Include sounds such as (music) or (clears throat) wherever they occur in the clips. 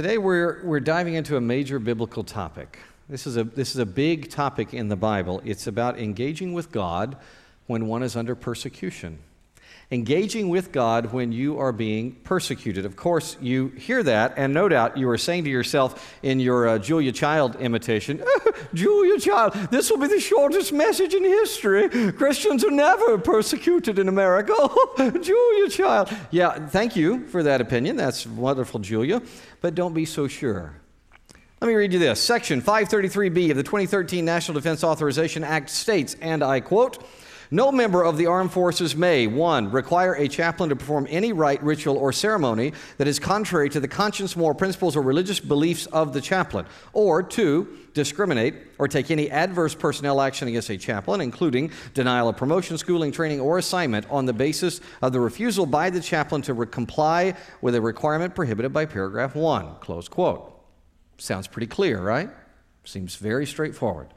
Today we're, we're diving into a major biblical topic. This is, a, this is a big topic in the Bible. It's about engaging with God when one is under persecution engaging with God when you are being persecuted. Of course, you hear that, and no doubt you are saying to yourself in your uh, Julia Child imitation, (laughs) Julia Child, this will be the shortest message in history. Christians are never persecuted in America. (laughs) Julia Child. Yeah, thank you for that opinion. That's wonderful, Julia. But don't be so sure. Let me read you this. Section 533B of the 2013 National Defense Authorization Act states, and I quote, no member of the armed forces may, one, require a chaplain to perform any rite, ritual, or ceremony that is contrary to the conscience, moral principles, or religious beliefs of the chaplain, or two, discriminate or take any adverse personnel action against a chaplain, including denial of promotion, schooling, training, or assignment on the basis of the refusal by the chaplain to re- comply with a requirement prohibited by paragraph 1. Close quote. Sounds pretty clear, right? Seems very straightforward.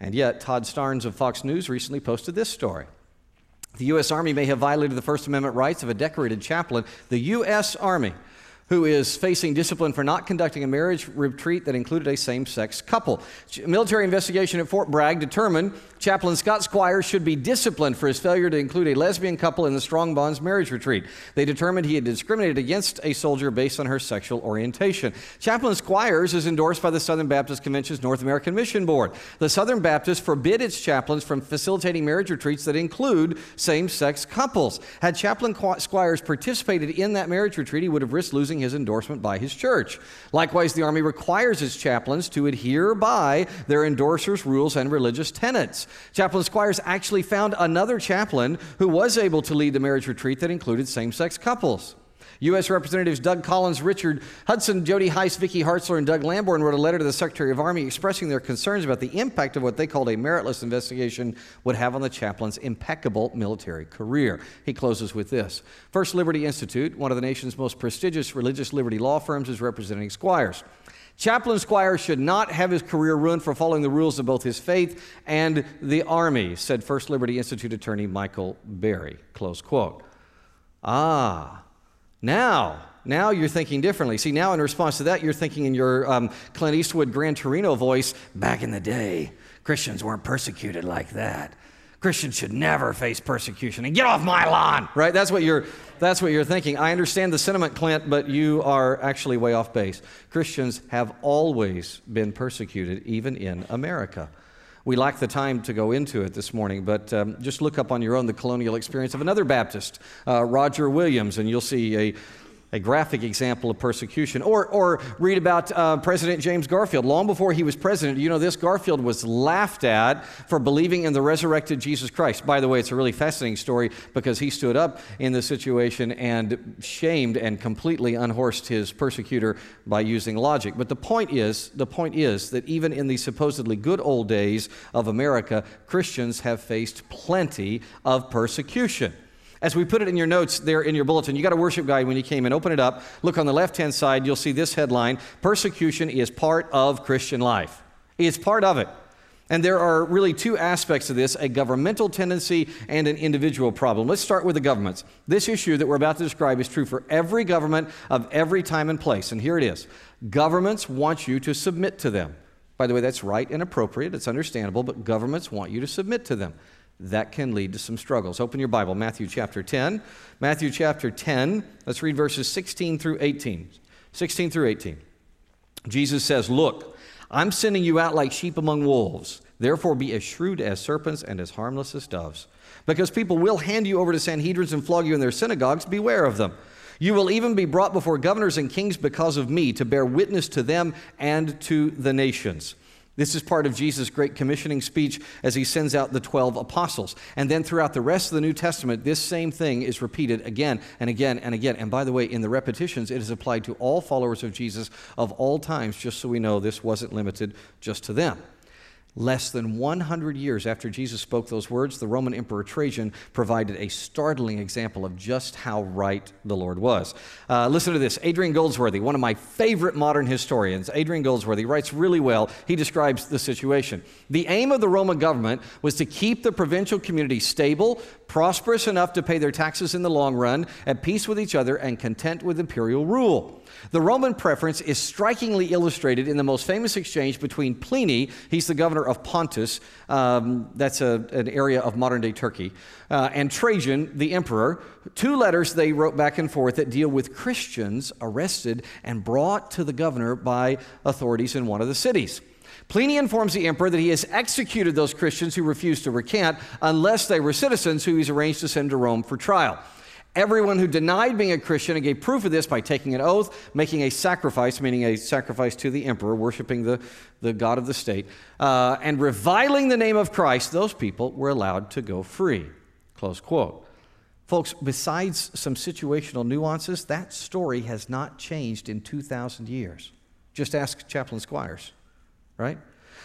And yet, Todd Starnes of Fox News recently posted this story. The U.S. Army may have violated the First Amendment rights of a decorated chaplain. The U.S. Army who is facing discipline for not conducting a marriage retreat that included a same sex couple. Military investigation at Fort Bragg determined Chaplain Scott Squires should be disciplined for his failure to include a lesbian couple in the Strong Bonds marriage retreat. They determined he had discriminated against a soldier based on her sexual orientation. Chaplain Squires is endorsed by the Southern Baptist Convention's North American Mission Board. The Southern Baptists forbid its chaplains from facilitating marriage retreats that include same sex couples. Had Chaplain Squires participated in that marriage retreat, he would have risked losing his endorsement by his church. Likewise, the Army requires its chaplains to adhere by their endorsers' rules and religious tenets. Chaplain Squires actually found another chaplain who was able to lead the marriage retreat that included same sex couples. U.S. Representatives Doug Collins, Richard Hudson, Jody Hice, Vicky Hartzler, and Doug Lamborn wrote a letter to the Secretary of Army expressing their concerns about the impact of what they called a meritless investigation would have on the chaplain's impeccable military career. He closes with this First Liberty Institute, one of the nation's most prestigious religious liberty law firms, is representing Squires. Chaplain Squire should not have his career ruined for following the rules of both his faith and the Army, said First Liberty Institute attorney Michael Berry. Close quote. Ah, now, now you're thinking differently. See, now in response to that, you're thinking in your um, Clint Eastwood Gran Torino voice, back in the day, Christians weren't persecuted like that. Christians should never face persecution and get off my lawn, right? That's what you're, that's what you're thinking. I understand the sentiment, Clint, but you are actually way off base. Christians have always been persecuted, even in America. We lack the time to go into it this morning, but um, just look up on your own the colonial experience of another Baptist, uh, Roger Williams, and you'll see a a graphic example of persecution. Or, or read about uh, President James Garfield. Long before he was president, you know this, Garfield was laughed at for believing in the resurrected Jesus Christ. By the way, it's a really fascinating story because he stood up in the situation and shamed and completely unhorsed his persecutor by using logic. But the point is, the point is that even in the supposedly good old days of America, Christians have faced plenty of persecution. As we put it in your notes there in your bulletin, you got a worship guide when you came in. Open it up. Look on the left hand side, you'll see this headline Persecution is part of Christian life. It's part of it. And there are really two aspects of this a governmental tendency and an individual problem. Let's start with the governments. This issue that we're about to describe is true for every government of every time and place. And here it is governments want you to submit to them. By the way, that's right and appropriate, it's understandable, but governments want you to submit to them that can lead to some struggles. Open your Bible, Matthew chapter 10. Matthew chapter 10, let's read verses 16 through 18. 16 through 18. Jesus says, Look, I'm sending you out like sheep among wolves. Therefore, be as shrewd as serpents and as harmless as doves. Because people will hand you over to Sanhedrins and flog you in their synagogues. Beware of them. You will even be brought before governors and kings because of me to bear witness to them and to the nations. This is part of Jesus' great commissioning speech as he sends out the 12 apostles. And then throughout the rest of the New Testament, this same thing is repeated again and again and again. And by the way, in the repetitions, it is applied to all followers of Jesus of all times, just so we know this wasn't limited just to them. Less than 100 years after Jesus spoke those words, the Roman Emperor Trajan provided a startling example of just how right the Lord was. Uh, listen to this Adrian Goldsworthy, one of my favorite modern historians, Adrian Goldsworthy, writes really well. He describes the situation. The aim of the Roman government was to keep the provincial community stable, prosperous enough to pay their taxes in the long run, at peace with each other, and content with imperial rule. The Roman preference is strikingly illustrated in the most famous exchange between Pliny, he's the governor of Pontus, um, that's a, an area of modern day Turkey, uh, and Trajan, the emperor. Two letters they wrote back and forth that deal with Christians arrested and brought to the governor by authorities in one of the cities. Pliny informs the emperor that he has executed those Christians who refused to recant unless they were citizens who he's arranged to send to Rome for trial. Everyone who denied being a Christian and gave proof of this by taking an oath, making a sacrifice, meaning a sacrifice to the emperor, worshiping the, the God of the state, uh, and reviling the name of Christ, those people were allowed to go free. Close quote. Folks, besides some situational nuances, that story has not changed in 2,000 years. Just ask Chaplain Squires, right?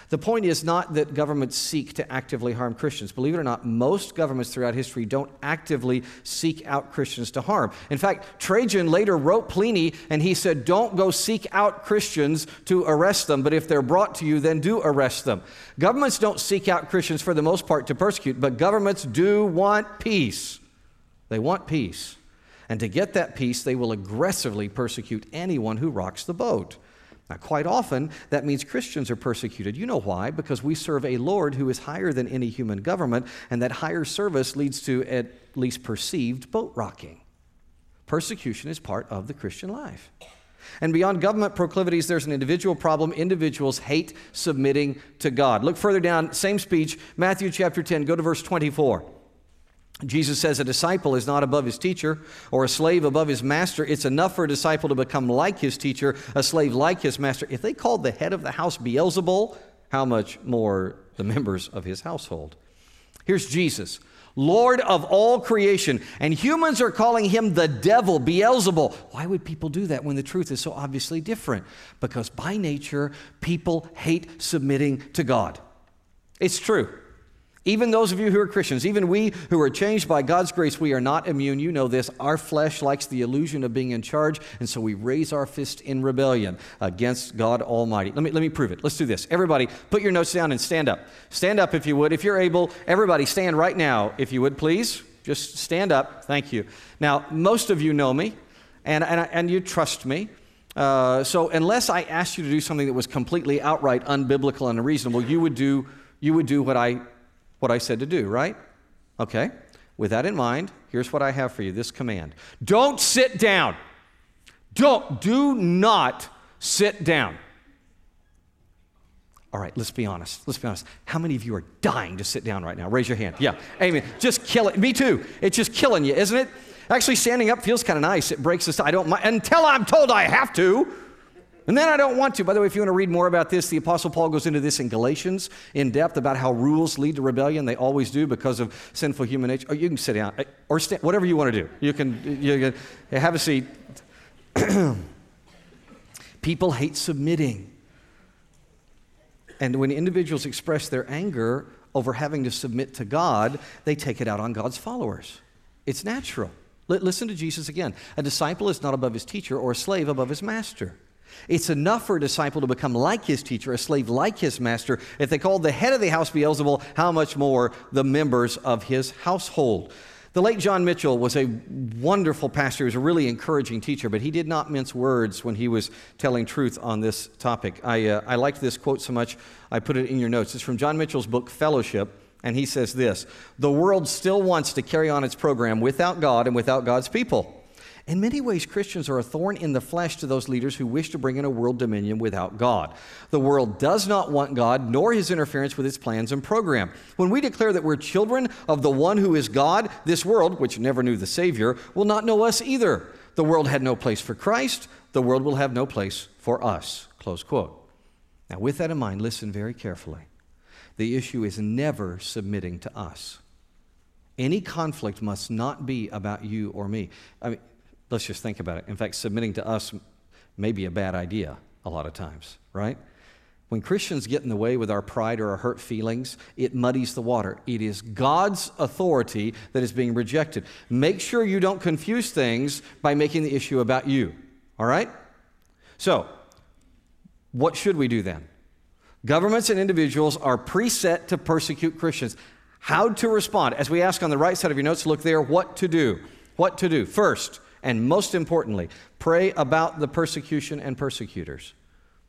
The point is not that governments seek to actively harm Christians. Believe it or not, most governments throughout history don't actively seek out Christians to harm. In fact, Trajan later wrote Pliny and he said, Don't go seek out Christians to arrest them, but if they're brought to you, then do arrest them. Governments don't seek out Christians for the most part to persecute, but governments do want peace. They want peace. And to get that peace, they will aggressively persecute anyone who rocks the boat. Now, quite often, that means Christians are persecuted. You know why? Because we serve a Lord who is higher than any human government, and that higher service leads to at least perceived boat rocking. Persecution is part of the Christian life. And beyond government proclivities, there's an individual problem. Individuals hate submitting to God. Look further down, same speech, Matthew chapter 10, go to verse 24. Jesus says a disciple is not above his teacher or a slave above his master. It's enough for a disciple to become like his teacher, a slave like his master. If they called the head of the house Beelzebul, how much more the members of his household? Here's Jesus, Lord of all creation, and humans are calling him the devil, Beelzebul. Why would people do that when the truth is so obviously different? Because by nature, people hate submitting to God. It's true. Even those of you who are Christians, even we who are changed by God's grace, we are not immune. You know this. Our flesh likes the illusion of being in charge, and so we raise our fist in rebellion against God Almighty. Let me, let me prove it. Let's do this. Everybody, put your notes down and stand up. Stand up if you would. If you're able, everybody stand right now, if you would, please. Just stand up. Thank you. Now, most of you know me, and, and, and you trust me. Uh, so, unless I asked you to do something that was completely outright unbiblical and unreasonable, you would do, you would do what I what I said to do, right? Okay. With that in mind, here's what I have for you this command Don't sit down. Don't, do not sit down. All right, let's be honest. Let's be honest. How many of you are dying to sit down right now? Raise your hand. Yeah, amen. Just kill it. Me too. It's just killing you, isn't it? Actually, standing up feels kind of nice. It breaks the. I don't mind until I'm told I have to. And then I don't want to. By the way, if you want to read more about this, the Apostle Paul goes into this in Galatians in depth about how rules lead to rebellion. They always do because of sinful human nature. Or oh, you can sit down eh, or stand, whatever you want to do. You can, you can eh, have a seat. (clears throat) People hate submitting. And when individuals express their anger over having to submit to God, they take it out on God's followers. It's natural. L- listen to Jesus again. A disciple is not above his teacher or a slave above his master. It's enough for a disciple to become like his teacher, a slave like his master. If they called the head of the house Beelzebul, how much more the members of his household? The late John Mitchell was a wonderful pastor. He was a really encouraging teacher, but he did not mince words when he was telling truth on this topic. I, uh, I liked this quote so much, I put it in your notes. It's from John Mitchell's book, Fellowship, and he says this The world still wants to carry on its program without God and without God's people. In many ways, Christians are a thorn in the flesh to those leaders who wish to bring in a world dominion without God. The world does not want God nor his interference with its plans and program. When we declare that we're children of the one who is God, this world, which never knew the Savior, will not know us either. The world had no place for Christ, the world will have no place for us. Close quote. Now, with that in mind, listen very carefully. The issue is never submitting to us. Any conflict must not be about you or me. I mean, Let's just think about it. In fact, submitting to us may be a bad idea a lot of times, right? When Christians get in the way with our pride or our hurt feelings, it muddies the water. It is God's authority that is being rejected. Make sure you don't confuse things by making the issue about you. All right? So, what should we do then? Governments and individuals are preset to persecute Christians. How to respond? As we ask on the right side of your notes, look there, what to do. What to do. First, and most importantly, pray about the persecution and persecutors.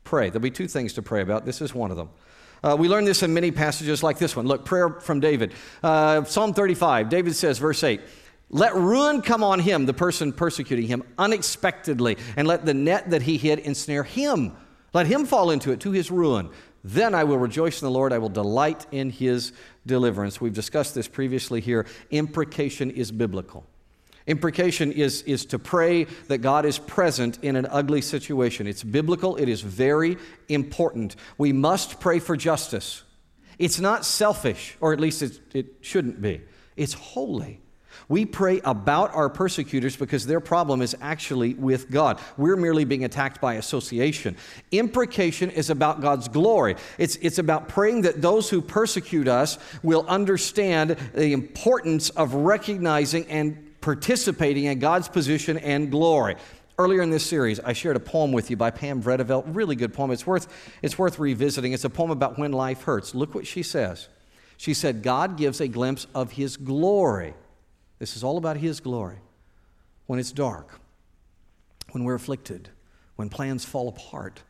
Pray. There'll be two things to pray about. This is one of them. Uh, we learn this in many passages like this one. Look, prayer from David. Uh, Psalm 35, David says, verse 8, let ruin come on him, the person persecuting him, unexpectedly, and let the net that he hid ensnare him. Let him fall into it to his ruin. Then I will rejoice in the Lord. I will delight in his deliverance. We've discussed this previously here. Imprecation is biblical. Imprecation is, is to pray that God is present in an ugly situation. It's biblical, it is very important. We must pray for justice. It's not selfish, or at least it, it shouldn't be. It's holy. We pray about our persecutors because their problem is actually with God. We're merely being attacked by association. Imprecation is about God's glory. It's, it's about praying that those who persecute us will understand the importance of recognizing and participating in God's position and glory. Earlier in this series, I shared a poem with you by Pam Vredevelt. Really good poem. It's worth, it's worth revisiting. It's a poem about when life hurts. Look what she says. She said, God gives a glimpse of His glory. This is all about His glory. When it's dark, when we're afflicted, when plans fall apart,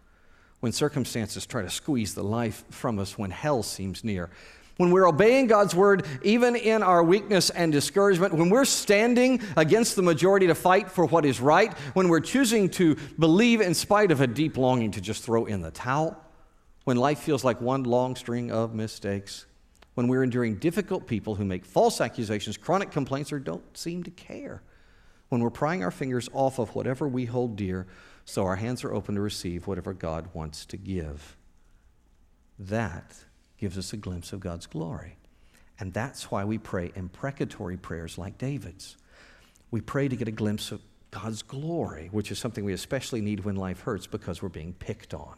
when circumstances try to squeeze the life from us, when hell seems near when we're obeying God's word, even in our weakness and discouragement, when we're standing against the majority to fight for what is right, when we're choosing to believe in spite of a deep longing to just throw in the towel, when life feels like one long string of mistakes, when we're enduring difficult people who make false accusations, chronic complaints, or don't seem to care, when we're prying our fingers off of whatever we hold dear so our hands are open to receive whatever God wants to give. That gives us a glimpse of God's glory. And that's why we pray imprecatory prayers like David's. We pray to get a glimpse of God's glory, which is something we especially need when life hurts because we're being picked on.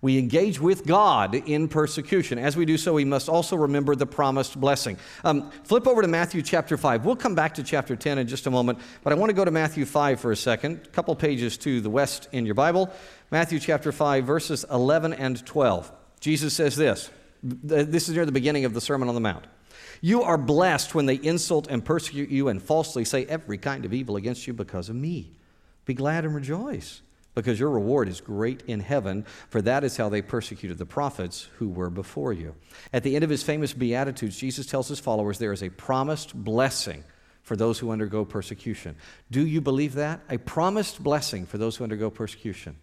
We engage with God in persecution. As we do so, we must also remember the promised blessing. Um, flip over to Matthew chapter 5. We'll come back to chapter 10 in just a moment, but I want to go to Matthew 5 for a second, a couple pages to the west in your Bible. Matthew chapter 5, verses 11 and 12. Jesus says this this is near the beginning of the Sermon on the Mount. You are blessed when they insult and persecute you and falsely say every kind of evil against you because of me. Be glad and rejoice, because your reward is great in heaven, for that is how they persecuted the prophets who were before you. At the end of his famous Beatitudes, Jesus tells his followers there is a promised blessing for those who undergo persecution. Do you believe that? A promised blessing for those who undergo persecution.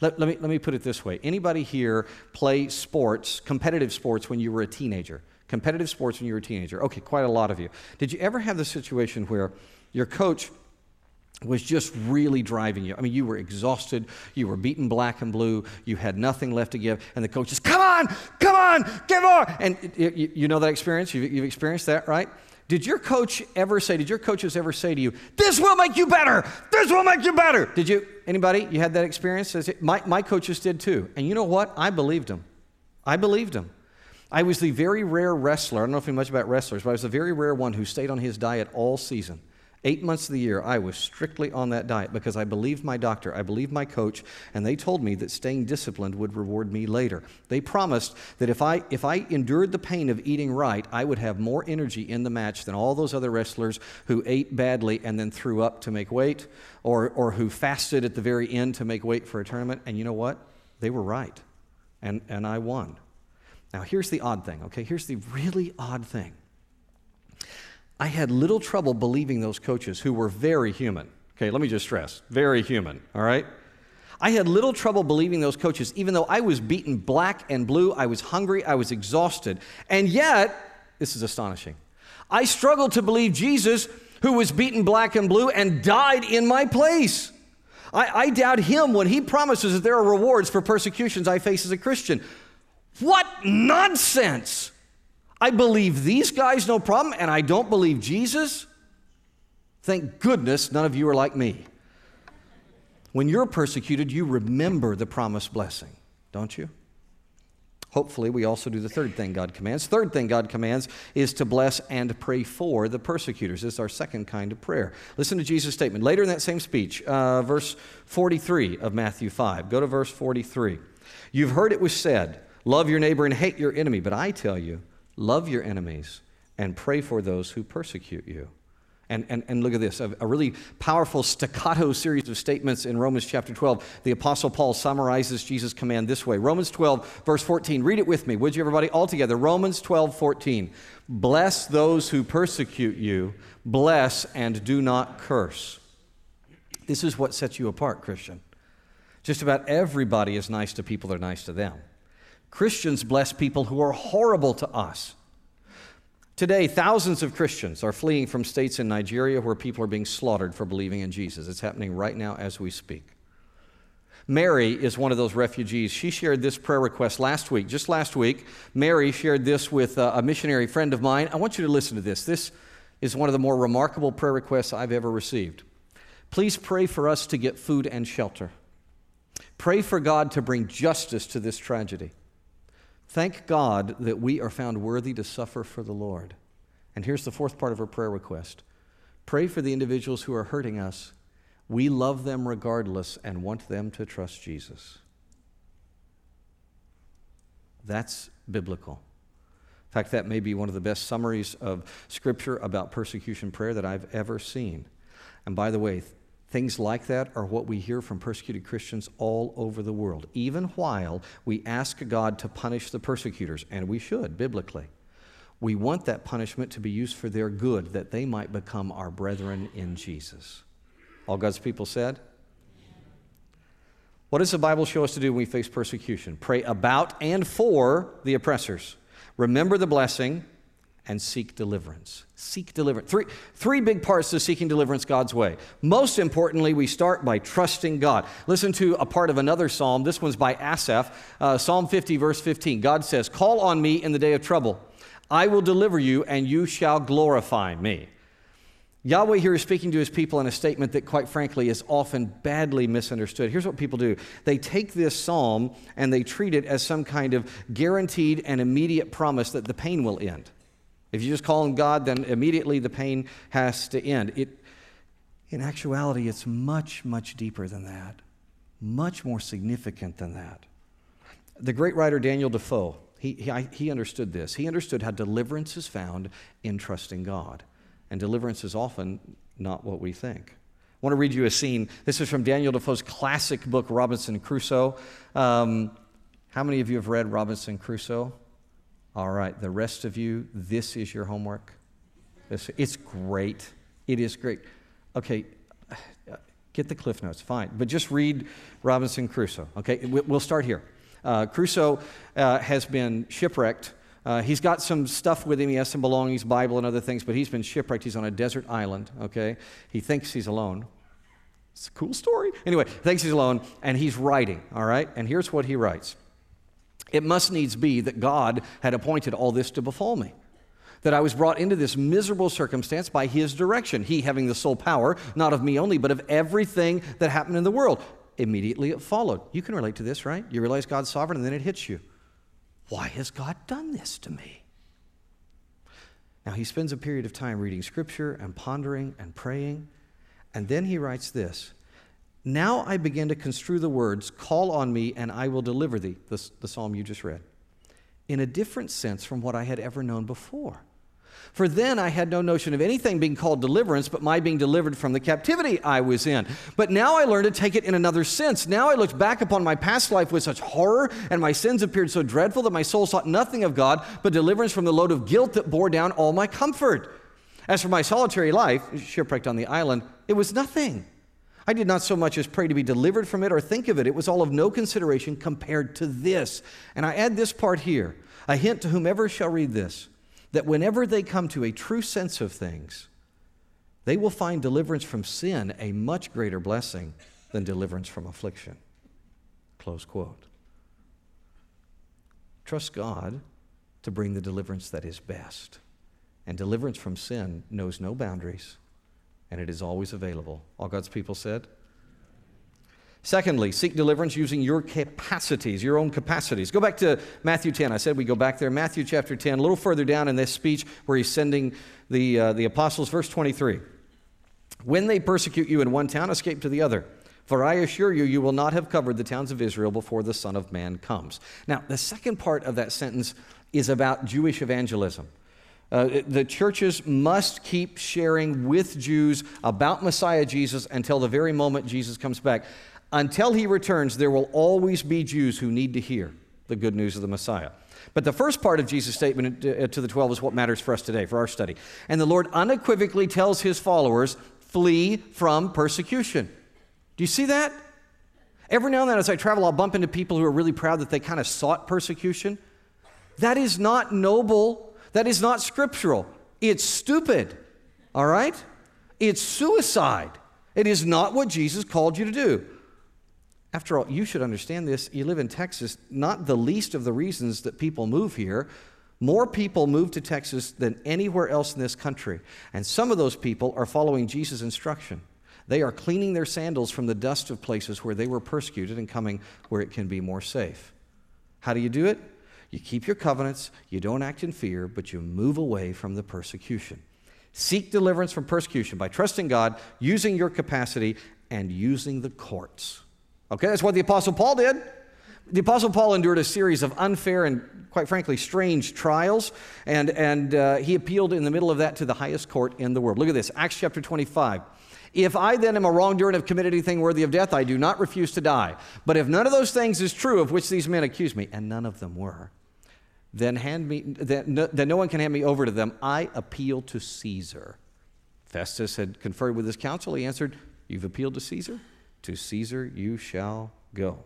Let, let, me, let me put it this way anybody here play sports, competitive sports, when you were a teenager? Competitive sports when you were a teenager? Okay, quite a lot of you. Did you ever have the situation where your coach was just really driving you. I mean, you were exhausted, you were beaten black and blue, you had nothing left to give, and the coach just, come on, come on, give more. And you, you know that experience? You've, you've experienced that, right? Did your coach ever say, did your coaches ever say to you, this will make you better, this will make you better? Did you, anybody, you had that experience? My, my coaches did too. And you know what? I believed them. I believed them. I was the very rare wrestler, I don't know if you know much about wrestlers, but I was the very rare one who stayed on his diet all season. Eight months of the year, I was strictly on that diet because I believed my doctor, I believed my coach, and they told me that staying disciplined would reward me later. They promised that if I, if I endured the pain of eating right, I would have more energy in the match than all those other wrestlers who ate badly and then threw up to make weight, or, or who fasted at the very end to make weight for a tournament. And you know what? They were right. And, and I won. Now, here's the odd thing, okay? Here's the really odd thing. I had little trouble believing those coaches who were very human. Okay, let me just stress very human, all right? I had little trouble believing those coaches, even though I was beaten black and blue, I was hungry, I was exhausted. And yet, this is astonishing. I struggled to believe Jesus, who was beaten black and blue and died in my place. I, I doubt him when he promises that there are rewards for persecutions I face as a Christian. What nonsense! I believe these guys no problem, and I don't believe Jesus. Thank goodness none of you are like me. When you're persecuted, you remember the promised blessing. don't you? Hopefully, we also do the third thing God commands. Third thing God commands is to bless and pray for the persecutors. This is our second kind of prayer. Listen to Jesus' statement. Later in that same speech, uh, verse 43 of Matthew 5. Go to verse 43. You've heard it was said, Love your neighbor and hate your enemy. But I tell you, love your enemies and pray for those who persecute you. And, and, and look at this a, a, really powerful staccato series of statements in Romans chapter 12. The Apostle Paul summarizes Jesus' command this way Romans 12, verse 14. Read it with me, would you, everybody? All together. Romans 12, 14. Bless those who persecute you, bless and do not curse. This is what sets you apart, Christian. Just about everybody is nice to people that are nice to them. Christians bless people who are horrible to us. Today, thousands of Christians are fleeing from states in Nigeria where people are being slaughtered for believing in Jesus. It's happening right now as we speak. Mary is one of those refugees. She shared this prayer request last week. Just last week, Mary shared this with uh, a missionary friend of mine. I want you to listen to this. This is one of the more remarkable prayer requests I've ever received. Please pray for us to get food and shelter. Pray for God to bring justice to this tragedy. Thank God that we are found worthy to suffer for the Lord. And here's the fourth part of our prayer request pray for the individuals who are hurting us. We love them regardless and want them to trust Jesus. That's biblical. In fact, that may be one of the best summaries of Scripture about persecution prayer that I've ever seen. And by the way, Things like that are what we hear from persecuted Christians all over the world, even while we ask God to punish the persecutors, and we should biblically. We want that punishment to be used for their good, that they might become our brethren in Jesus. All God's people said? What does the Bible show us to do when we face persecution? Pray about and for the oppressors. Remember the blessing and seek deliverance. Seek deliverance. Three, three big parts to seeking deliverance God's way. Most importantly, we start by trusting God. Listen to a part of another psalm. This one's by Asaph, uh, Psalm 50, verse 15. God says, Call on me in the day of trouble. I will deliver you, and you shall glorify me. Yahweh here is speaking to his people in a statement that, quite frankly, is often badly misunderstood. Here's what people do they take this psalm and they treat it as some kind of guaranteed and immediate promise that the pain will end. If you just call on God, then immediately the pain has to end. It, in actuality, it's much, much deeper than that, much more significant than that. The great writer Daniel Defoe, he, he, he understood this. He understood how deliverance is found in trusting God. And deliverance is often not what we think. I want to read you a scene. This is from Daniel Defoe's classic book, Robinson Crusoe. Um, how many of you have read Robinson Crusoe? All right, the rest of you, this is your homework. It's great. It is great. Okay, get the cliff notes, fine. But just read Robinson Crusoe, okay? We'll start here. Uh, Crusoe uh, has been shipwrecked. Uh, he's got some stuff with him. He has some belongings, Bible and other things, but he's been shipwrecked. He's on a desert island, okay? He thinks he's alone. It's a cool story. Anyway, thinks he's alone, and he's writing, all right? And here's what he writes it must needs be that God had appointed all this to befall me. That I was brought into this miserable circumstance by His direction, He having the sole power, not of me only, but of everything that happened in the world. Immediately it followed. You can relate to this, right? You realize God's sovereign, and then it hits you. Why has God done this to me? Now, he spends a period of time reading scripture and pondering and praying, and then he writes this now I begin to construe the words, Call on me and I will deliver thee, the, the psalm you just read, in a different sense from what I had ever known before. For then I had no notion of anything being called deliverance, but my being delivered from the captivity I was in. But now I learned to take it in another sense. Now I looked back upon my past life with such horror, and my sins appeared so dreadful that my soul sought nothing of God but deliverance from the load of guilt that bore down all my comfort. As for my solitary life, shipwrecked on the island, it was nothing. I did not so much as pray to be delivered from it or think of it. It was all of no consideration compared to this. And I add this part here a hint to whomever shall read this that whenever they come to a true sense of things, they will find deliverance from sin a much greater blessing than deliverance from affliction. Close quote. Trust God to bring the deliverance that is best. And deliverance from sin knows no boundaries and it is always available. All God's people said? Secondly, seek deliverance using your capacities, your own capacities. Go back to Matthew 10. I said we go back there. Matthew chapter 10, a little further down in this speech where he's sending the, uh, the apostles, verse 23. When they persecute you in one town, escape to the other. For I assure you, you will not have covered the towns of Israel before the Son of Man comes. Now, the second part of that sentence is about Jewish evangelism. Uh, the churches must keep sharing with Jews about Messiah Jesus until the very moment Jesus comes back. Until he returns, there will always be Jews who need to hear the good news of the Messiah. But the first part of Jesus' statement uh, to the 12 is what matters for us today, for our study. And the Lord unequivocally tells his followers flee from persecution. Do you see that? Every now and then, as I travel, I'll bump into people who are really proud that they kind of sought persecution. That is not noble. That is not scriptural. It's stupid. All right? It's suicide. It is not what Jesus called you to do. After all, you should understand this. You live in Texas, not the least of the reasons that people move here. More people move to Texas than anywhere else in this country. And some of those people are following Jesus' instruction. They are cleaning their sandals from the dust of places where they were persecuted and coming where it can be more safe. How do you do it? You keep your covenants, you don't act in fear, but you move away from the persecution. Seek deliverance from persecution by trusting God, using your capacity, and using the courts. Okay, that's what the Apostle Paul did. The Apostle Paul endured a series of unfair and, quite frankly, strange trials, and, and uh, he appealed in the middle of that to the highest court in the world. Look at this Acts chapter 25. If I then am a wrongdoer and have committed anything worthy of death, I do not refuse to die. But if none of those things is true of which these men accuse me, and none of them were, then, hand me, then, no, then no one can hand me over to them. I appeal to Caesar. Festus had conferred with his council. He answered, You've appealed to Caesar? To Caesar you shall go.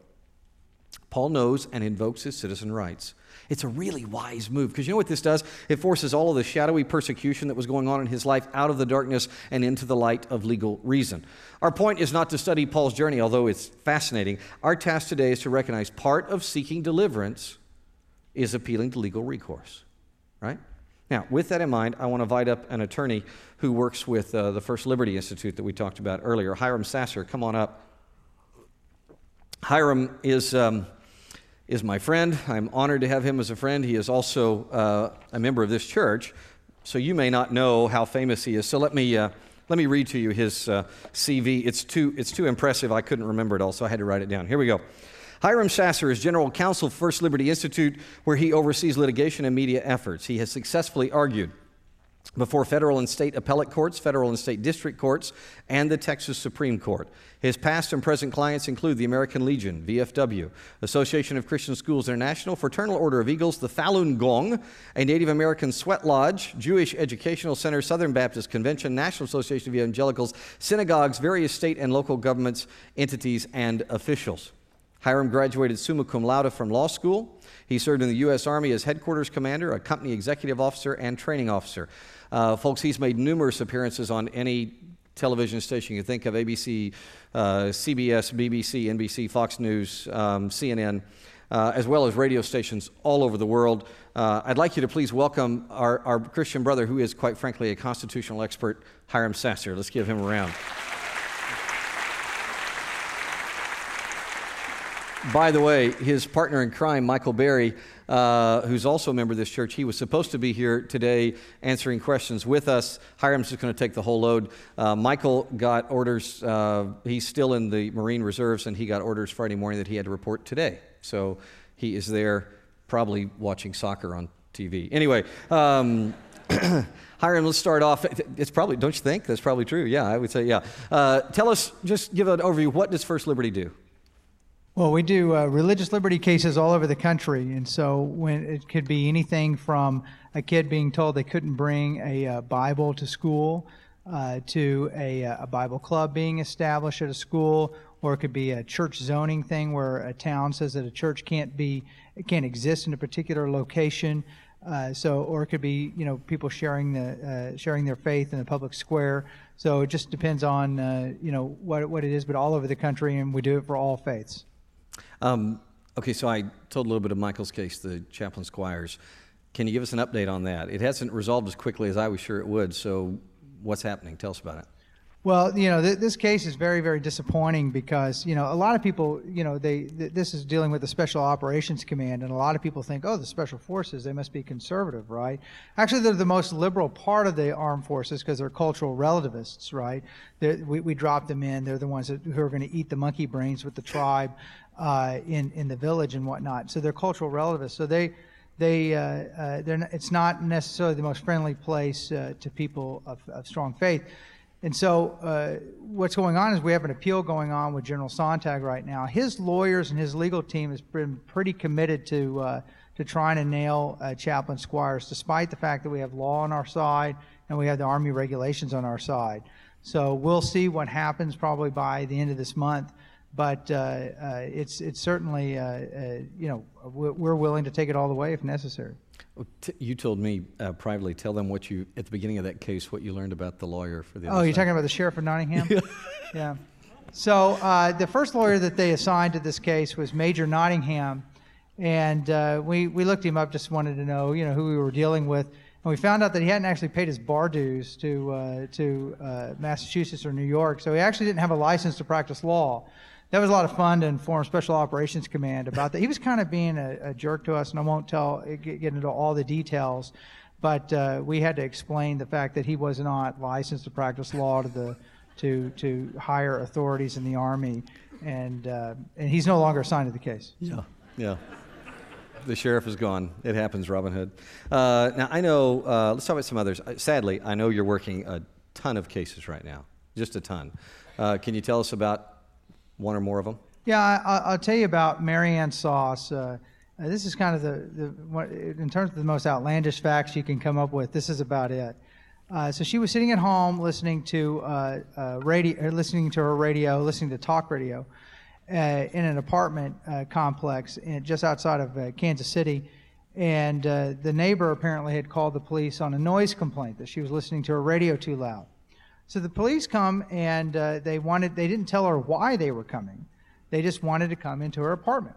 Paul knows and invokes his citizen rights. It's a really wise move because you know what this does? It forces all of the shadowy persecution that was going on in his life out of the darkness and into the light of legal reason. Our point is not to study Paul's journey, although it's fascinating. Our task today is to recognize part of seeking deliverance is appealing to legal recourse, right? Now, with that in mind, I want to invite up an attorney who works with uh, the First Liberty Institute that we talked about earlier, Hiram Sasser. Come on up. Hiram is, um, is my friend. I'm honored to have him as a friend. He is also uh, a member of this church, so you may not know how famous he is. So let me, uh, let me read to you his uh, CV. It's too, it's too impressive. I couldn't remember it all, so I had to write it down. Here we go. Hiram Sasser is general counsel for First Liberty Institute, where he oversees litigation and media efforts. He has successfully argued before federal and state appellate courts, federal and state district courts, and the Texas Supreme Court. His past and present clients include the American Legion, VFW, Association of Christian Schools International, Fraternal Order of Eagles, the Falun Gong, a Native American Sweat Lodge, Jewish Educational Center, Southern Baptist Convention, National Association of Evangelicals, synagogues, various state and local governments, entities, and officials. Hiram graduated summa cum laude from law school. He served in the U.S. Army as headquarters commander, a company executive officer, and training officer. Uh, folks, he's made numerous appearances on any television station you think of ABC, uh, CBS, BBC, NBC, Fox News, um, CNN. Uh, as well as radio stations all over the world. Uh, I'd like you to please welcome our, our Christian brother, who is, quite frankly, a constitutional expert, Hiram Sasser. Let's give him a round. By the way, his partner in crime, Michael Berry, uh, who's also a member of this church, he was supposed to be here today answering questions with us. Hiram's just going to take the whole load. Uh, Michael got orders, uh, he's still in the Marine Reserves, and he got orders Friday morning that he had to report today. So he is there, probably watching soccer on TV. Anyway, um, (clears throat) Hiram, let's start off. It's probably, don't you think? That's probably true. Yeah, I would say, yeah. Uh, tell us, just give an overview. What does First Liberty do? Well, we do uh, religious liberty cases all over the country, and so when it could be anything from a kid being told they couldn't bring a uh, Bible to school, uh, to a, uh, a, Bible club being established at a school, or it could be a church zoning thing where a town says that a church can't be can't exist in a particular location. Uh, so, or it could be you know people sharing the uh, sharing their faith in the public square. So it just depends on you know what what it is, but all over the country, and we do it for all faiths. Um, okay, so I told a little bit of Michael's case, the chaplain squires. Can you give us an update on that? It hasn't resolved as quickly as I was sure it would, so what's happening? Tell us about it. Well, you know, th- this case is very, very disappointing because, you know, a lot of people, you know, they th- this is dealing with the Special Operations Command, and a lot of people think, oh, the Special Forces, they must be conservative, right? Actually, they're the most liberal part of the armed forces because they're cultural relativists, right? We, we drop them in. They're the ones that, who are going to eat the monkey brains with the tribe uh, in in the village and whatnot. So they're cultural relativists. So they they uh, uh, they're not, it's not necessarily the most friendly place uh, to people of, of strong faith. And so, uh, what's going on is we have an appeal going on with General Sonntag right now. His lawyers and his legal team has been pretty committed to uh, to trying to nail Chaplain Squires, despite the fact that we have law on our side and we have the Army regulations on our side. So we'll see what happens probably by the end of this month. But uh, uh, it's it's certainly uh, you know we're willing to take it all the way if necessary. You told me uh, privately. Tell them what you at the beginning of that case what you learned about the lawyer for the. Oh, you're side. talking about the sheriff of Nottingham. (laughs) yeah. So uh, the first lawyer that they assigned to this case was Major Nottingham, and uh, we we looked him up. Just wanted to know, you know, who we were dealing with, and we found out that he hadn't actually paid his bar dues to uh, to uh, Massachusetts or New York. So he actually didn't have a license to practice law that was a lot of fun to inform Special Operations Command about that. He was kind of being a, a jerk to us, and I won't tell get, get into all the details, but uh, we had to explain the fact that he was not licensed to practice law to the to to higher authorities in the army, and uh, and he's no longer assigned to the case. Yeah, yeah. The sheriff is gone. It happens, Robin Hood. Uh, now I know. Uh, let's talk about some others. Uh, sadly, I know you're working a ton of cases right now, just a ton. Uh, can you tell us about one or more of them? Yeah, I, will tell you about Marianne Sause. Uh, uh, this is kind of the, the, in terms of the most outlandish facts you can come up with. This is about it. Uh, so she was sitting at home listening to uh, uh radio, uh, listening to her radio, listening to talk radio, in an apartment complex in, just outside of Kansas City, and the neighbor apparently had called the police on a noise complaint that she was listening to her radio too loud. So the police come and uh, they wanted, they didn't tell her why they were coming. They just wanted to come into her apartment.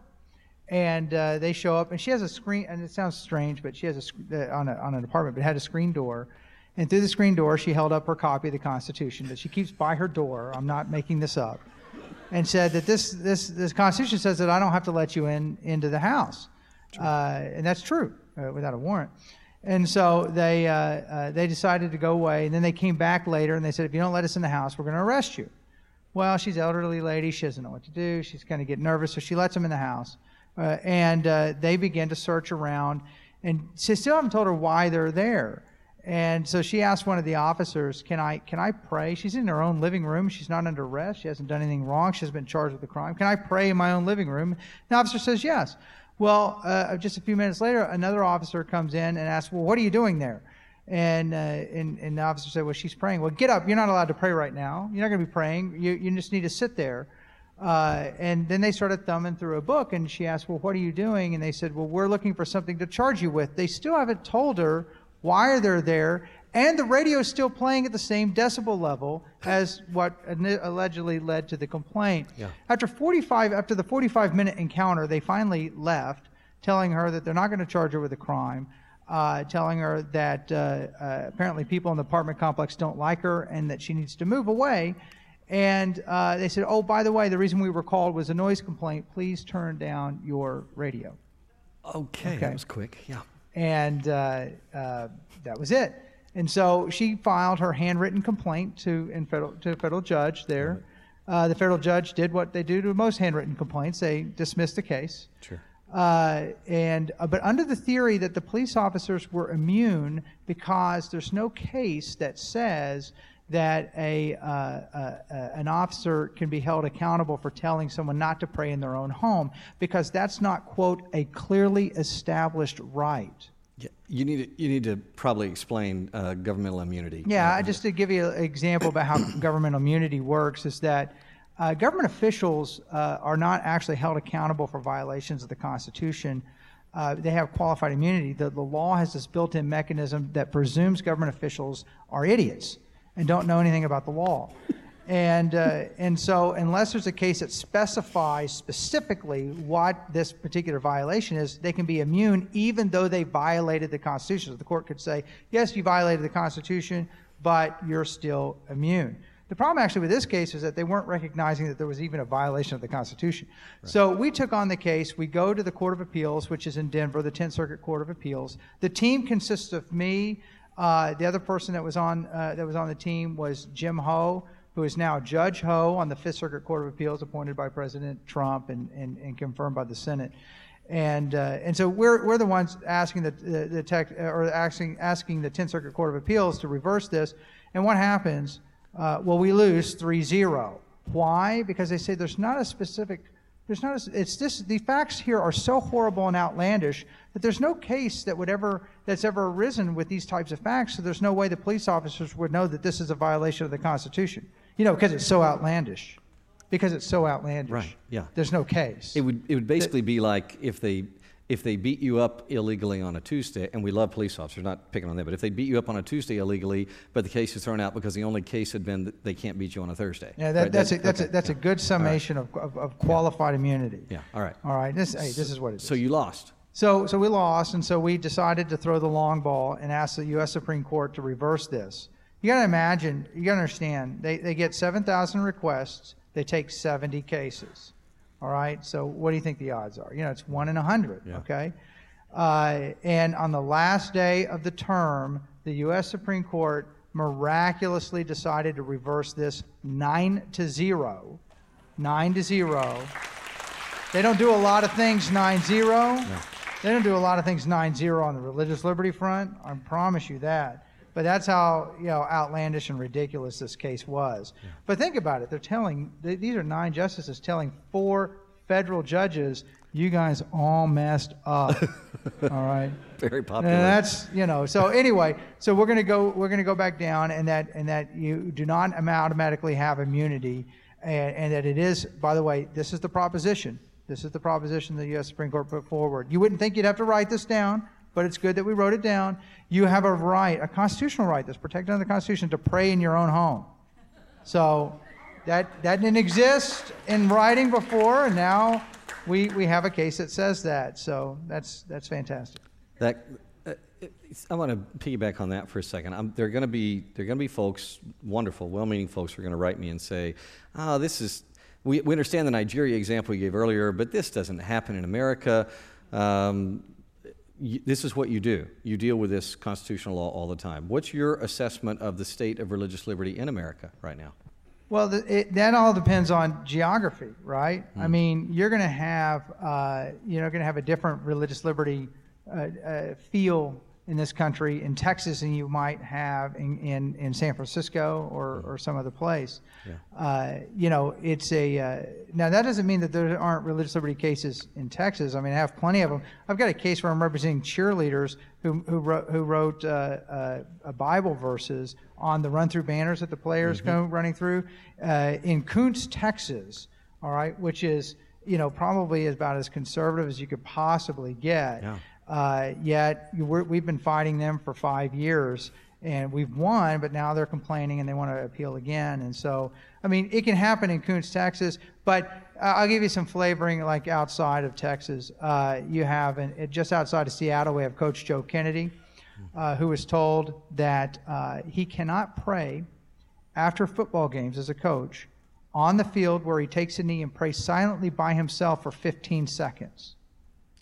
And uh, they show up, and she has a screen, and it sounds strange, but she has a, uh, on, a, on an apartment, but had a screen door. And through the screen door, she held up her copy of the Constitution that she keeps by her door. I'm not making this up. And said that this, this, this Constitution says that I don't have to let you in into the house. Uh, and that's true uh, without a warrant. And so they, uh, uh, they decided to go away. And then they came back later and they said, if you don't let us in the house, we're going to arrest you. Well, she's an elderly lady. She doesn't know what to do. She's going to get nervous. So she lets them in the house. Uh, and uh, they begin to search around. And she still haven't told her why they're there. And so she asked one of the officers, "Can I can I pray?" She's in her own living room. She's not under arrest. She hasn't done anything wrong. She hasn't been charged with a crime. Can I pray in my own living room? The officer says yes. Well, uh, just a few minutes later, another officer comes in and asks, Well, what are you doing there? And, uh, and, and the officer said, Well, she's praying. Well, get up. You're not allowed to pray right now. You're not going to be praying. You, you just need to sit there. Uh, and then they started thumbing through a book, and she asked, Well, what are you doing? And they said, Well, we're looking for something to charge you with. They still haven't told her why they're there, and the radio is still playing at the same decibel level as what allegedly led to the complaint. Yeah. After 45, after the 45 minute encounter, they finally left, telling her that they're not going to charge her with a crime. Uh, telling her that uh, uh, apparently people in the apartment complex don't like her and that she needs to move away. And uh, they said, Oh, by the way, the reason we were called was a noise complaint. Please turn down your radio. Okay, okay. that was quick. Yeah. And uh, uh, that was it. And so she filed her handwritten complaint to, in federal, to a federal judge there. Uh, the federal judge did what they do to most handwritten complaints they dismissed the case. Sure. Uh, and uh, but under the theory that the police officers were immune because there's no case that says that a uh, uh, uh, an officer can be held accountable for telling someone not to pray in their own home because that's not quote a clearly established right. Yeah, you need to, you need to probably explain uh, governmental immunity. Yeah, just to give you an example about how (coughs) governmental immunity works is that uh, government officials uh, are not actually held accountable for violations of the Constitution. Uh, they have qualified immunity. The, the law has this built-in mechanism that presumes government officials are idiots and don't know anything about the law. And, uh, and so, unless there's a case that specifies specifically what this particular violation is, they can be immune even though they violated the Constitution. So the court could say, yes, you violated the Constitution, but you're still immune. The problem actually with this case is that they weren't recognizing that there was even a violation of the Constitution. Right. So we took on the case. We go to the Court of Appeals, which is in Denver, the 10th Circuit Court of Appeals. The team consists of me. Uh, the other person that was on uh, that was on the team was Jim Ho, who is now Judge Ho on the Fifth Circuit Court of Appeals, appointed by President Trump and, and, and confirmed by the Senate. And, uh, and so we're, we're the ones asking the, the, the tech, or asking, asking the 10th Circuit Court of Appeals to reverse this. And what happens? Uh, well, we lose 3 0. Why? Because they say there's not a specific, there's not a, it's this, the facts here are so horrible and outlandish that there's no case that would ever, that's ever arisen with these types of facts. So there's no way the police officers would know that this is a violation of the Constitution. You know, because it's so outlandish because it's so outlandish. Right. Yeah. There's no case. It would it would basically be like if they if they beat you up illegally on a Tuesday, and we love police officers, not picking on them, but if they beat you up on a Tuesday illegally, but the case is thrown out because the only case had been that they can't beat you on a Thursday. Yeah, that, right? that's, a, that's, okay. a, that's yeah. a good summation right. of, of, of, qualified yeah. immunity. Yeah, all right. All right, this, hey, this is what it is. So you lost. So, so we lost, and so we decided to throw the long ball and ask the U.S. Supreme Court to reverse this. You got to imagine, you got to understand, they, they get 7,000 requests they take 70 cases. All right, so what do you think the odds are? You know, it's one in a hundred. Yeah. Okay, uh, and on the last day of the term, the U.S. Supreme Court miraculously decided to reverse this nine to zero. Nine to zero. They don't do a lot of things nine zero. No. They don't do a lot of things nine zero on the religious liberty front. I promise you that. But that's how you know outlandish and ridiculous this case was. Yeah. But think about it. They're telling these are nine justices telling four federal judges, you guys all messed up. (laughs) all right. Very popular. And that's you know. So anyway, so we're gonna go we're gonna go back down, and that and that you do not automatically have immunity, and, and that it is. By the way, this is the proposition. This is the proposition the U.S. Supreme Court put forward. You wouldn't think you'd have to write this down but it's good that we wrote it down. You have a right, a constitutional right that's protected under the Constitution to pray in your own home. So that, that didn't exist in writing before, and now we, we have a case that says that. So that's, that's fantastic. That, uh, I want to piggyback on that for a 2nd there are going to be there going to be folks, wonderful, well-meaning folks, who are going to write me and say, "Oh, this is we, we understand the Nigeria example you gave earlier, but this doesn't happen in America." Um, you, this is what you do. You deal with this constitutional law all the time. What's your assessment of the state of religious liberty in America right now? Well, the, it, that all depends on geography, right? Mm. I hmm. mean, you're going to have, uh, you know, going to have a different religious liberty uh, uh, feel in this country in Texas than you might have in, in, in San Francisco or, or some other place. Yeah. Uh, you know, it's a uh, now that doesn't mean that there aren't religious liberty cases in Texas. I mean, I have plenty of them. I've got a case where I'm representing cheerleaders who who wrote, who wrote uh, uh Bible verses on the run through banners that the players mm-hmm. go running through uh, in Kountze, Texas. All right, which is you know probably about as conservative as you could possibly get. Yeah. Uh, yet we've been fighting them for five years and we've won, but now they're complaining and they want to appeal again. And so, I mean, it can happen in Kountze, Texas, but I'll give you some flavoring like outside of Texas. Uh, you have, an, just outside of Seattle, we have Coach Joe Kennedy, uh, who was told that uh, he cannot pray after football games as a coach on the field where he takes a knee and prays silently by himself for 15 seconds.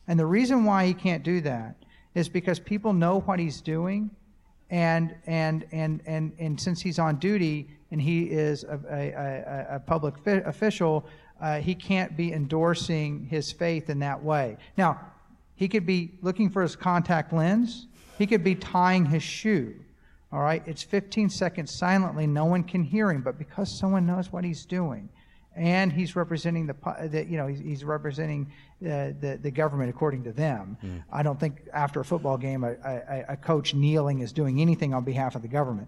And the reason why he can't do that is because people know what he's doing, and and and and and since he's on duty and he is a, a, a public fi- official, uh, he can't be endorsing his faith in that way. Now, he could be looking for his contact lens. He could be tying his shoe. All right, it's 15 seconds silently. No one can hear him, but because someone knows what he's doing, and he's representing the, the you know he's, he's representing uh, the the government according to them. Mm. I don't think after a football game a, a, a, coach kneeling is doing anything on behalf of the government.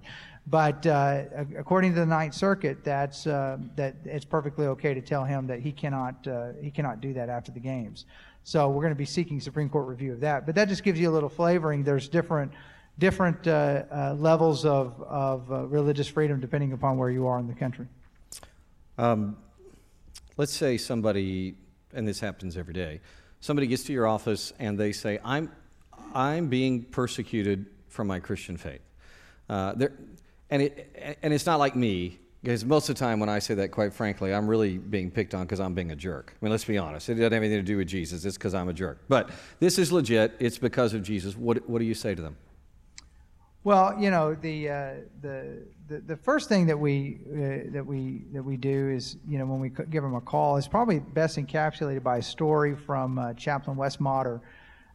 But uh, according to the Ninth Circuit, that's uh, that it's perfectly okay to tell him that he cannot uh, he cannot do that after the games. So we're going to be seeking Supreme Court review of that. But that just gives you a little flavoring. There's different different uh, uh, levels of of religious freedom depending upon where you are in the country. Um, let's say somebody, and this happens every day, somebody gets to your office and they say, I'm, I'm being persecuted for my Christian faith. Uh, and, it, and it's not like me. Because most of the time when I say that, quite frankly, I'm really being picked on because I'm being a jerk. I mean, let's be honest. It doesn't have anything to do with Jesus. It's because I'm a jerk. But this is legit. It's because of Jesus. What, what do you say to them? Well, you know, the, uh, the, the, the, first thing that we, uh, that, we, that we do is, you know, when we give them a call is probably best encapsulated by a story from uh, Chaplain Wes Modder.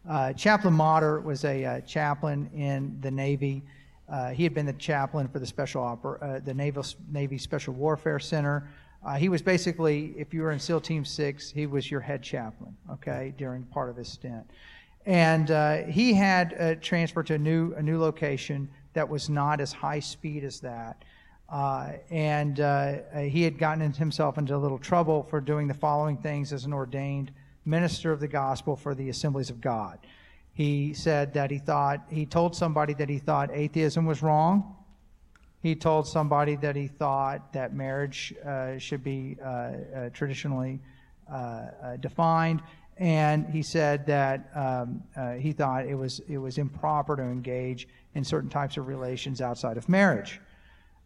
Uh, chaplain Modder was a uh, chaplain in the Navy. Uh, he had been the chaplain for the special oper- uh, the Naval Navy Special Warfare Center. He was basically, if you were in SEAL Team Six, he was your head chaplain. Okay, during part of his stint, and he had transferred to a new a new location that was not as high speed as that. Uh, and he had gotten himself into a little trouble for doing the following things as an ordained minister of the gospel for the Assemblies of God. He said that he thought, he told somebody that he thought atheism was wrong. He told somebody that he thought that marriage uh, should be uh, uh, traditionally uh, uh, defined. And he said that um, uh, he thought it was, it was improper to engage in certain types of relations outside of marriage.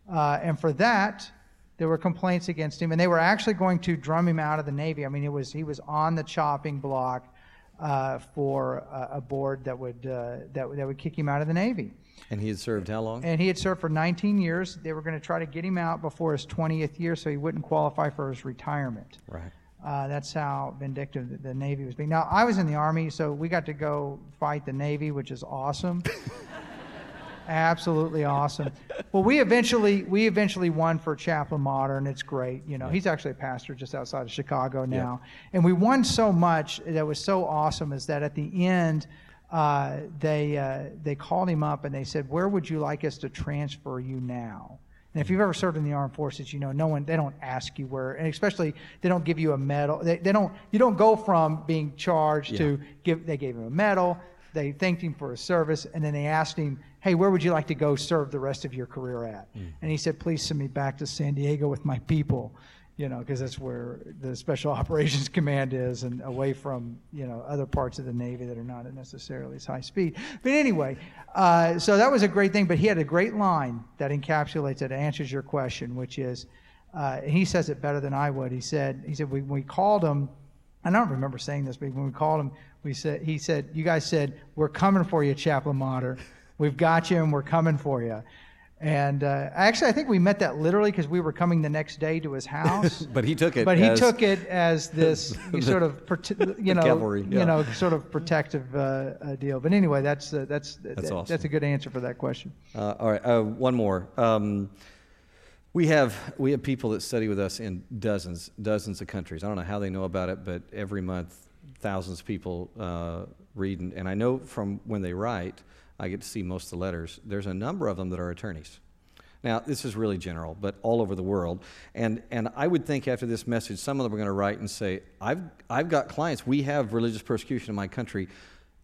and for that, there were complaints against him, and they were actually going to drum him out of the Navy. I mean, it was, he was on the chopping block uh, for a, a, board that would uh, that, that would kick him out of the Navy. And he had served how long? And he had served for 19 years. They were going to try to get him out before his 20th year, so he wouldn't qualify for his retirement. Right. Uh, that's how vindictive the, the Navy was being. Now, I was in the Army, so we got to go fight the Navy, which is awesome. (laughs) Absolutely awesome. Well, we eventually we eventually won for Chaplain Modder. It's great. You know, he's actually a pastor just outside of Chicago now, yeah. and we won so much that was so awesome. Is that at the end, uh, they uh, they called him up and they said, "Where would you like us to transfer you now?" And if you've ever served in the armed forces, you know no one they don't ask you where, and especially they don't give you a medal. They, they don't you don't go from being charged yeah. to give. They gave him a medal. They thanked him for his service, and then they asked him, hey, where would you like to go serve the rest of your career at? Mm. And he said, please send me back to San Diego with my people, you know, because that's where the Special (laughs) Operations Command is and away from, you know, other parts of the Navy that are not necessarily as high speed. But anyway, uh, so that was a great thing. But he had a great line that encapsulates it, answers your question, which is, uh, he says it better than I would. He said, he said, we, we called him, I don't remember saying this, but when we called him, we said, he said, you guys said, we're coming for you, Chaplain Modder. We've got you and we're coming for you. And uh, actually, I think we met that literally because we were coming the next day to his house. (laughs) but he took it. But he took it as (laughs) this the, sort of, you know, cavalry, yeah. you know, sort of protective uh, uh, deal. But anyway, that's uh, that's that's, that, awesome. that's a good answer for that question. Uh, all right, uh, one more. Um, we have we have people that study with us in dozens dozens of countries. I don't know how they know about it, but every month, thousands of people read, and, and I know from when they write I get to see most of the letters. There's a number of them that are attorneys. Now, this is really general, but all over the world. And, and I would think after this message, some of them are going to write and say, I've, I've got clients. We have religious persecution in my country.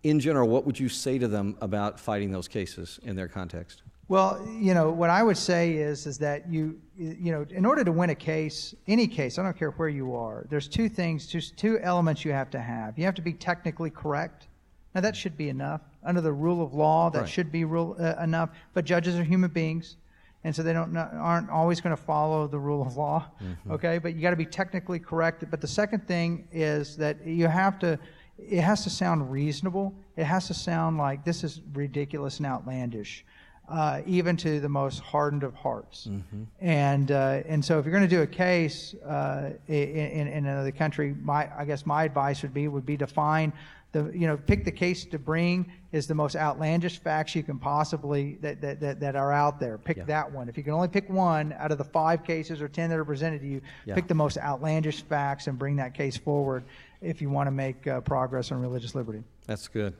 In general, what would you say to them about fighting those cases in their context? Well, you know, what I would say is, is that you, you know, in order to win a case, any case, I don't care where you are, there's two things, just two elements you have to have. You have to be technically correct. Now, that should be enough under the rule of law. That right. should be rule, uh, enough. But judges are human beings, and so they don't aren't always going to follow the rule of law. Mm-hmm. Okay, but you got to be technically correct. But the second thing is that you have to. It has to sound reasonable. It has to sound like this is ridiculous and outlandish. Uh, even to the most hardened of hearts. Mm-hmm. And uh, and so if you're going to do a case uh, in, in another country, my I guess my advice would be would be to find the you know pick the case to bring is the most outlandish facts you can possibly that that, that, that are out there pick yeah. that one if you can only pick one out of the five cases or ten that are presented to you yeah. pick the most outlandish facts and bring that case forward if you want to make uh, progress on religious liberty that's good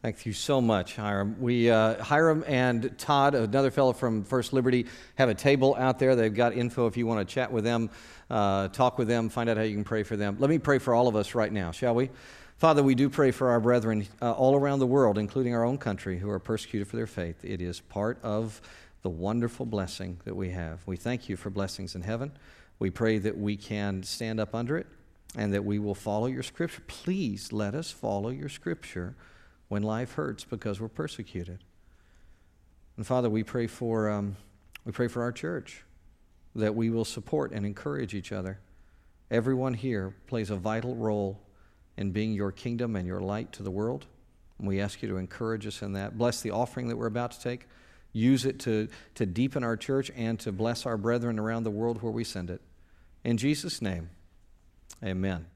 Thank you so much, Hiram. We, uh, Hiram and Todd, another fellow from First Liberty, have a table out there. They've got info if you want to chat with them, uh, talk with them, find out how you can pray for them. Let me pray for all of us right now, shall we? Father, we do pray for our brethren uh, all around the world, including our own country, who are persecuted for their faith. It is part of the wonderful blessing that we have. We thank you for blessings in heaven. We pray that we can stand up under it and that we will follow your scripture. Please let us follow your scripture when life hurts because we're persecuted. And Father, we pray for, um, we pray for our church that we will support and encourage each other. Everyone here plays a vital role in being your kingdom and your light to the world. And we ask you to encourage us in that. Bless the offering that we're about to take. Use it to, to deepen our church and to bless our brethren around the world where we send it. In Jesus' name, amen.